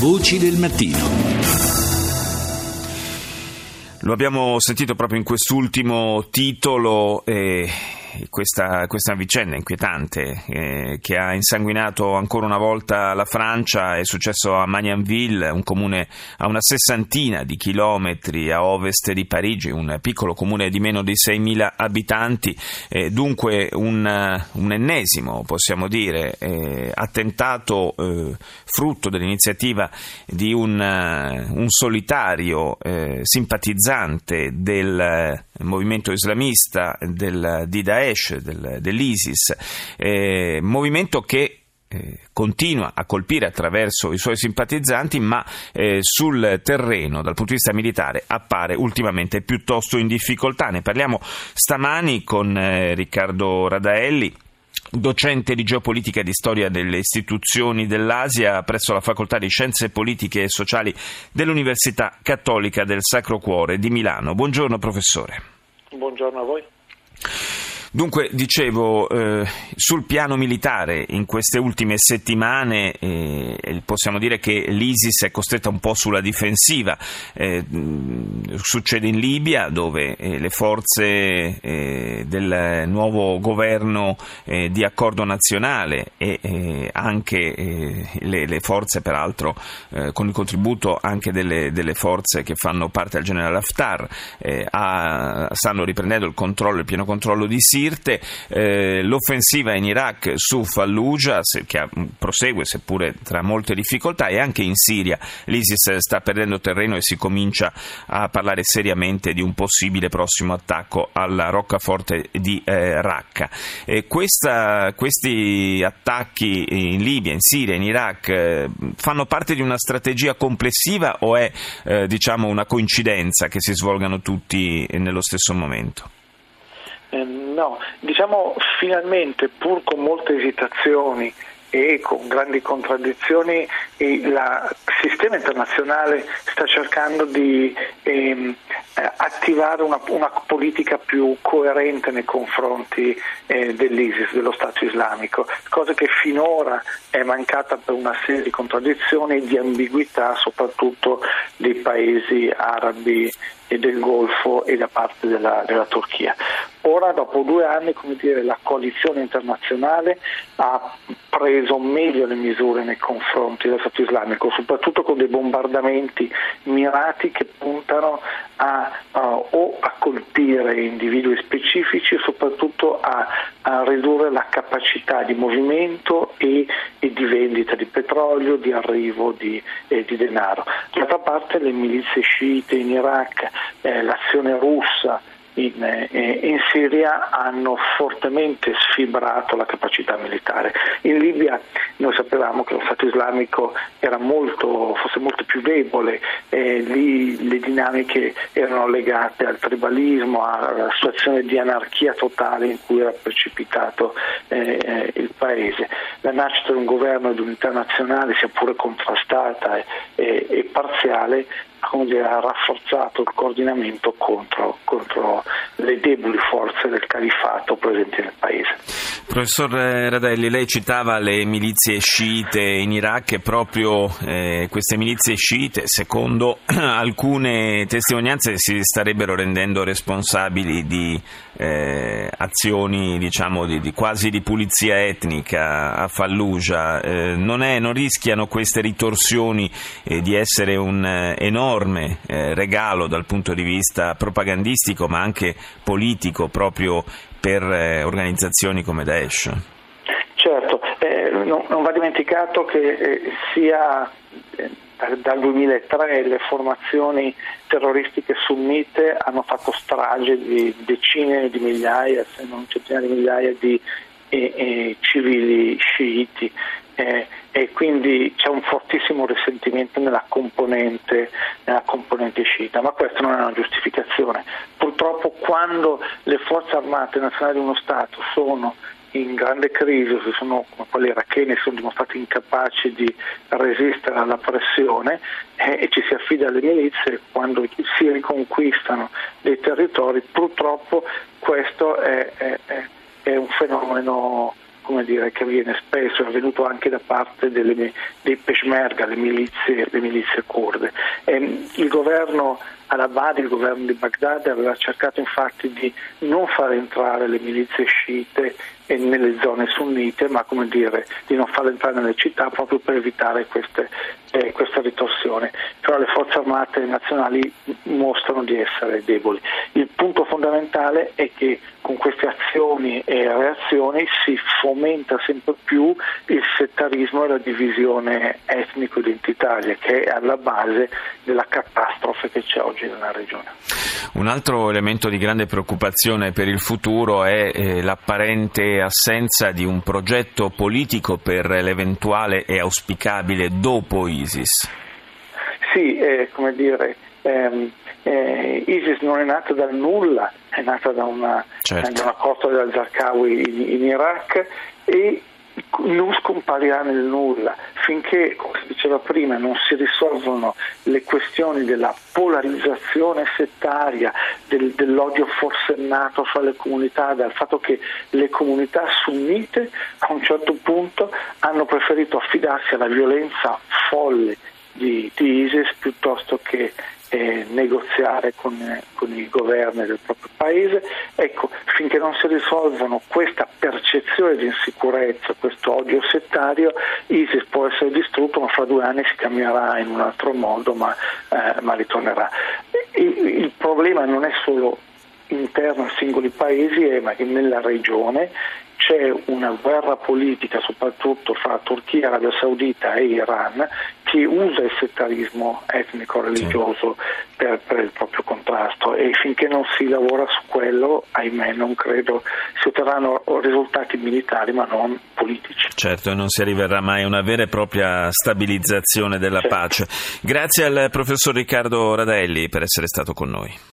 Voci del mattino. Lo abbiamo sentito proprio in quest'ultimo titolo. Eh questa, questa vicenda inquietante eh, che ha insanguinato ancora una volta la Francia è successo a Magnanville, un comune a una sessantina di chilometri a ovest di Parigi, un piccolo comune di meno di 6.000 abitanti, eh, dunque un, un, ennesimo, possiamo dire, eh, attentato eh, frutto dell'iniziativa di un, un solitario eh, simpatizzante del movimento islamista del, di Daesh, del, dell'ISIS, eh, movimento che eh, continua a colpire attraverso i suoi simpatizzanti, ma eh, sul terreno, dal punto di vista militare, appare ultimamente piuttosto in difficoltà. Ne parliamo stamani con eh, Riccardo Radaelli docente di geopolitica e di storia delle istituzioni dell'Asia presso la Facoltà di Scienze Politiche e Sociali dell'Università Cattolica del Sacro Cuore di Milano. Buongiorno professore. Buongiorno a voi. Dunque, dicevo, eh, sul piano militare in queste ultime settimane eh, possiamo dire che l'ISIS è costretta un po' sulla difensiva. Eh, succede in Libia dove eh, le forze eh, del nuovo governo eh, di accordo nazionale e anche le, le, forze, peraltro, con il contributo anche delle, delle, forze che fanno parte del generale Haftar, ha, stanno riprendendo il controllo, il pieno controllo di Siria Sirte, eh, l'offensiva in Iraq su Fallujah che prosegue seppure tra molte difficoltà e anche in Siria l'ISIS sta perdendo terreno e si comincia a parlare seriamente di un possibile prossimo attacco alla roccaforte di eh, Raqqa. Eh, questa, questi attacchi in Libia, in Siria, in Iraq eh, fanno parte di una strategia complessiva o è eh, diciamo una coincidenza che si svolgano tutti nello stesso momento? Eh, no, diciamo finalmente, pur con molte esitazioni e con grandi contraddizioni, il sistema internazionale sta cercando di ehm, eh, attivare una, una, politica più coerente nei confronti eh, dell'ISIS, dello Stato islamico, cosa che finora è mancata per una serie di contraddizioni e di ambiguità, soprattutto dei paesi arabi e del Golfo e da parte della, della Turchia. Ora, dopo due anni, dire, la coalizione internazionale ha preso meglio le misure nei confronti dello Stato islamico, soprattutto con dei bombardamenti mirati che puntano a, uh, o a colpire individui specifici e soprattutto a, a ridurre la capacità di movimento e, e, di vendita di petrolio, di arrivo di, eh, di denaro. D'altra parte le milizie sciite in Iraq, eh, l'azione russa, in, eh, in, Siria hanno fortemente sfibrato la capacità militare. In Libia noi sapevamo che lo Stato islamico era molto, fosse molto più debole, eh, lì le dinamiche erano legate al tribalismo, alla situazione di anarchia totale in cui era precipitato eh, eh il paese. La nascita di un governo di unità nazionale, sia pure contrastata e, e, e parziale, ha rafforzato il coordinamento contro, contro, le deboli forze del califato presenti nel paese. Professor Radelli, lei citava le milizie sciite in Iraq e proprio eh, queste milizie sciite, secondo alcune testimonianze, si starebbero rendendo responsabili di eh, azioni diciamo, di, di, quasi di pulizia etnica a Fallujah. Eh, non, è, non, rischiano queste ritorsioni eh, di essere un eh, enorme eh, regalo dal punto di vista propagandistico ma anche politico proprio per eh, organizzazioni come Daesh? Certo, non, non, va dimenticato che sia dal 2003 le formazioni terroristiche sunnite hanno fatto strage di decine di migliaia, se non centinaia di migliaia di eh, eh, civili sciiti eh, e quindi c'è un fortissimo risentimento nella componente, nella componente sciita, ma questa non è una giustificazione. Purtroppo quando le forze armate nazionali di uno Stato sono in grande crisi, se sono come quelli iracheni, sono dimostrati incapaci di resistere alla pressione eh, e ci si affida alle milizie quando si riconquistano dei territori, purtroppo questo è, è, è un fenomeno dire, che avviene spesso, è avvenuto anche da parte delle, dei Peshmerga, le milizie, le milizie kurde. E il governo al-Abadi, il governo di Baghdad, aveva cercato infatti di non far entrare le milizie sciite nelle zone sunnite, ma come dire, di non farle entrare nelle città proprio per evitare queste, eh, questa ritorsione. Però le forze armate nazionali mostrano di essere deboli. Il punto fondamentale è che con queste azioni e reazioni si fomenta sempre più il settarismo e la divisione etnico-identitaria che è alla base della catastrofe che c'è oggi nella regione. Un altro elemento di grande preoccupazione per il futuro è eh, l'apparente assenza di un progetto politico per l'eventuale e auspicabile dopo ISIS. Sì, eh, come dire, ehm, eh, ISIS non è nata dal nulla, è nata da una, certo. da una costa del Zarqawi in, in Iraq e non scomparirà nel nulla finché, diceva prima, non si risolvono le questioni della polarizzazione settaria, del, dell'odio forsennato fra le comunità, dal fatto che le comunità sunnite a un certo punto hanno preferito affidarsi alla violenza folle di, di ISIS piuttosto che eh, negoziare con, con, i governi del proprio paese. Ecco, finché non si risolvono questa percezione di insicurezza, questo odio settario, ISIS può essere distrutto, ma fra due anni si cambierà in un altro modo, ma, eh, ma ritornerà. Il, il problema non è solo interno a singoli paesi, ma che nella regione c'è una guerra politica soprattutto fra Turchia, Arabia Saudita e Iran che usa il settarismo etnico-religioso sì. per, per, il proprio contrasto e finché non si lavora su quello, ahimè, non credo si otterranno risultati militari ma non politici. Certo, e non si arriverà mai a una vera e propria stabilizzazione della certo. pace. Grazie al professor Riccardo Radelli per essere stato con noi.